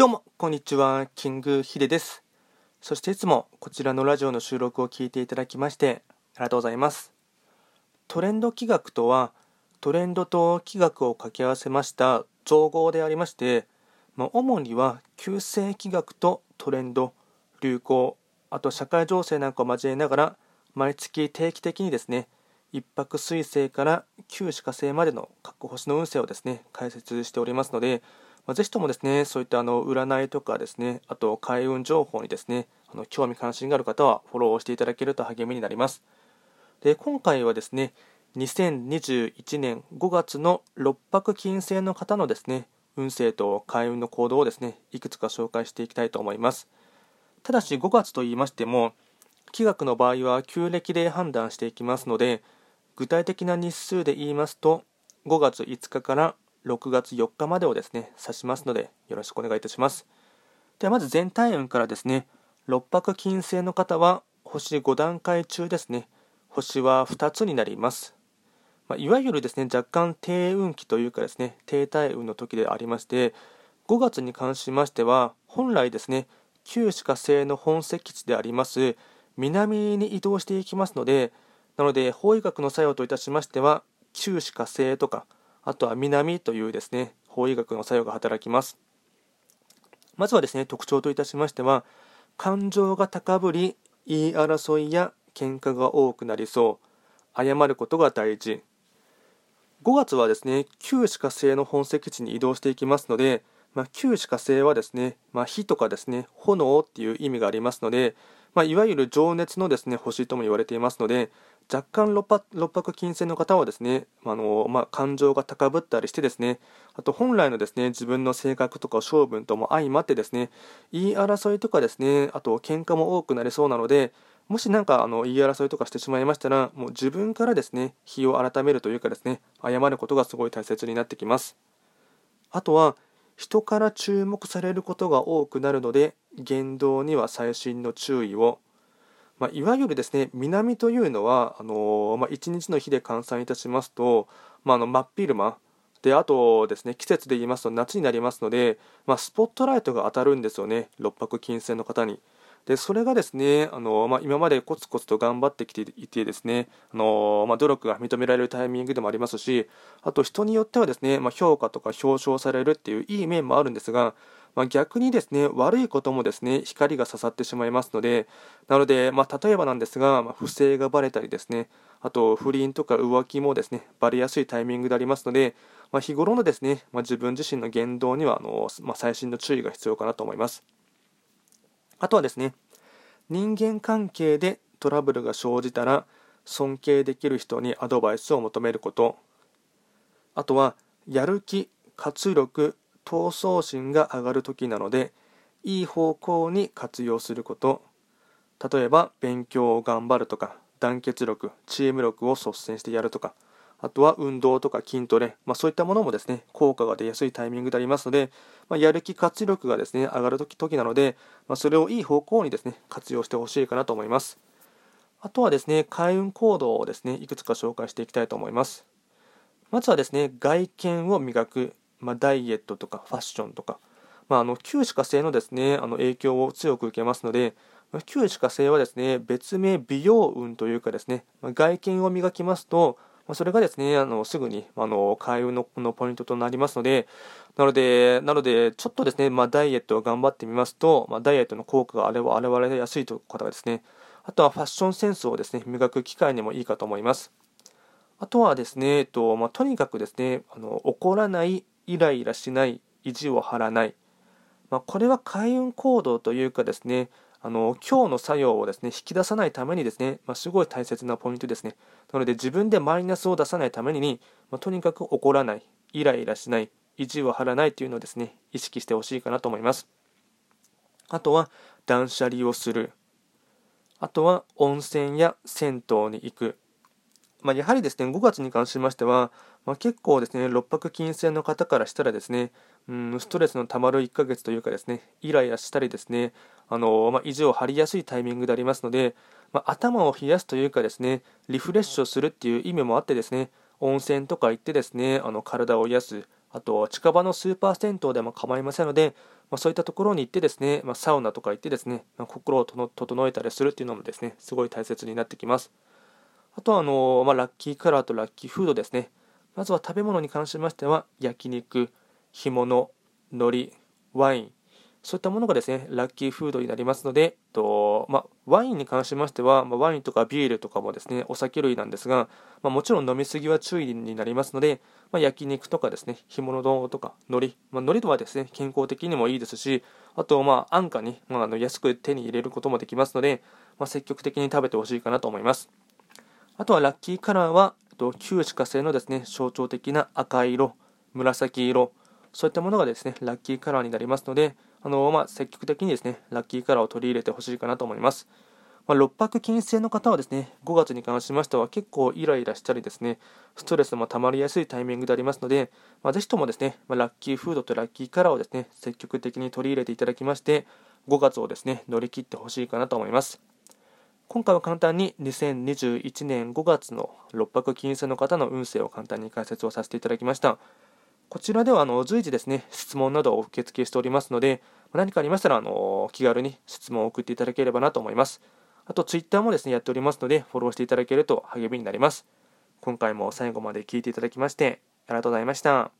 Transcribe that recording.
どうも、こんにちは。キングヒデです。そしていつもこちらのラジオの収録を聞いていただきましてありがとうございます。トレンド企画とは、トレンドと企画を掛け合わせました造語でありまして、まあ、主には旧世企画とトレンド、流行、あと社会情勢なんかを交えながら、毎月定期的にですね、一泊水星から旧歯科星までの各星の運勢をですね、解説しておりますので、まあ、ぜひともですね、そういったあの占いとかですね、あと開運情報にですね、あの興味関心がある方はフォローをしていただけると励みになります。で、今回はですね、2021年5月の6泊金星の方のですね、運勢と開運の行動をですね、いくつか紹介していきたいと思います。ただし5月と言いましても、気学の場合は旧暦で判断していきますので、具体的な日数で言いますと、5月5日から6月4日までをですね、指しますので、よろしくお願いいたします。ではまず全体運からですね、6泊金星の方は、星5段階中ですね、星は2つになります。まあ、いわゆるですね、若干低運期というかですね、停滞運の時でありまして、5月に関しましては、本来ですね、旧歯科星の本石地であります南に移動していきますので、なので、法医学の作用といたしましては、旧歯科星とか、あとは南というですね、法医学の作用が働きます。まずはですね、特徴といたしましては、感情が高ぶり、言い争いや喧嘩が多くなりそう、謝ることが大事。5月はですね、旧歯科性の本籍地に移動していきますので、まあ、旧歯科星はですね、まあ、火とかですね、炎っていう意味がありますので、まあ、いわゆる情熱のですね、星とも言われていますので、若干六白金星の方はですね、あのまあ、感情が高ぶったりしてですね、あと本来のですね、自分の性格とか性分とも相まってですね、言い争いとかですね、あと喧嘩も多くなりそうなので、もし何かあの言い争いとかしてしまいましたら、もう自分からですね、日を改めるというかですね、謝ることがすごい大切になってきます。あとは、人から注目されることが多くなるので、言動には細心の注意を。まあ、いわゆるですね南というのはあの、まあ、1日の日で換算いたしますと、まあ、あの真っ昼間であとですね季節で言いますと夏になりますので、まあ、スポットライトが当たるんですよね六白金星の方に。でそれがですねあの、まあ、今までコツコツと頑張ってきていてですねあの、まあ、努力が認められるタイミングでもありますしあと人によってはですね、まあ、評価とか表彰されるっていういい面もあるんですがま、逆にですね悪いこともですね光が刺さってしまいますのでなので、ま、例えばなんですが、ま、不正がばれたりですねあと不倫とか浮気もですねばれやすいタイミングでありますので、ま、日頃のですね、ま自分自身の言動にはあの、ま細心の注意が必要かなと思います。あとはですね人間関係でトラブルが生じたら尊敬できる人にアドバイスを求めること。あとはやる気活力闘争心が上がる時なのでいい方向に活用すること。例えば勉強を頑張るとか団結力チーム力を率先してやるとか。あとは運動とか筋トレ、まあ、そういったものもですね効果が出やすいタイミングでありますので、まあ、やる気活力がですね上がる時時なので、まあ、それをいい方向にですね活用してほしいかなと思います。あとはですね開運行動をですねいくつか紹介していきたいと思います。まずはですね外見を磨くま、ダイエットとかファッションとか、まあ、あの旧歯科星のですねあの影響を強く受けますので、旧歯科星はですね別名美容運というかですね、ま、外見を磨きますと、ま、それがですねあのすぐにあの開運ののポイントとなりますのでなのでなのでちょっとですね、まあ、ダイエットを頑張ってみますと、まあ、ダイエットの効果があれば現れやすいという方がですねあとはファッションセンスをですね磨く機会にもいいかと思います。あとはですね、えっとまあ、とにかくですねあの怒らないイライラしない、意地を張らない、まあ、これは開運行動というかですね、あの今日の作用をですね引き出さないためにですね、まあ、すごい大切なポイントですね。なので自分でマイナスを出さないために、まあ、とにかく怒らない、イライラしない、意地を張らないというのをですね意識してほしいかなと思います。あとは断捨離をする。あとは温泉や銭湯に行く。まあ、やはりですね5月に関しましては、まあ、結構ですね、六白金星の方からしたらですね、うん、ストレスのたまる1ヶ月というかですね、イライラしたりですね、あのまあ、意地を張りやすいタイミングでありますので、まあ、頭を冷やすというかですね、リフレッシュをするっていう意味もあってですね、温泉とか行ってですね、あの体を癒す、あと近場のスーパー銭湯でも構いませんので、まあ、そういったところに行ってですね、ま、サウナとか行ってですね、ま、心を整えたりするっていうのもですねすごい大切になってきます。あとはあの、まあラッキーカラーとラッキーフードですね。まずは食べ物に関しましては焼肉干物海苔ワイン。そういったものがですね、ラッキーフードになりますので、とまあ、ワインに関しましては、まあ、ワインとかビールとかもですね、お酒類なんですが、まあ、もちろん飲みすぎは注意になりますので、まあ、焼肉とかですね、干物丼とか海苔、まあ、海苔とはですね、健康的にもいいですし、あと、まあ、安価に、まあ、あの安く手に入れることもできますので、まあ、積極的に食べてほしいかなと思います。あとはラッキーカラーは、えっと旧歯科製のですね、象徴的な赤色、紫色、そういったものがですね、ラッキーカラーになりますので、あのまあ、積極的にですね、ラッキーカラーを取り入れてほしいかなと思います。まあ、六白金星の方はですね、5月に関しましては結構イライラしたりですね、ストレスも溜まりやすいタイミングでありますので、まあ、ぜひともですね、まあ、ラッキーフードとラッキーカラーをですね、積極的に取り入れていただきまして、5月をですね、乗り切ってほしいかなと思います。今回は簡単に2021年5月の六白金星の方の運勢を簡単に解説をさせていただきました。こちらではあの随時ですね、質問などを受け付けしておりますので、何かありましたらあの気軽に質問を送っていただければなと思います。あと、ツイッターもですね、やっておりますので、フォローしていただけると励みになります。今回も最後まで聞いていただきまして、ありがとうございました。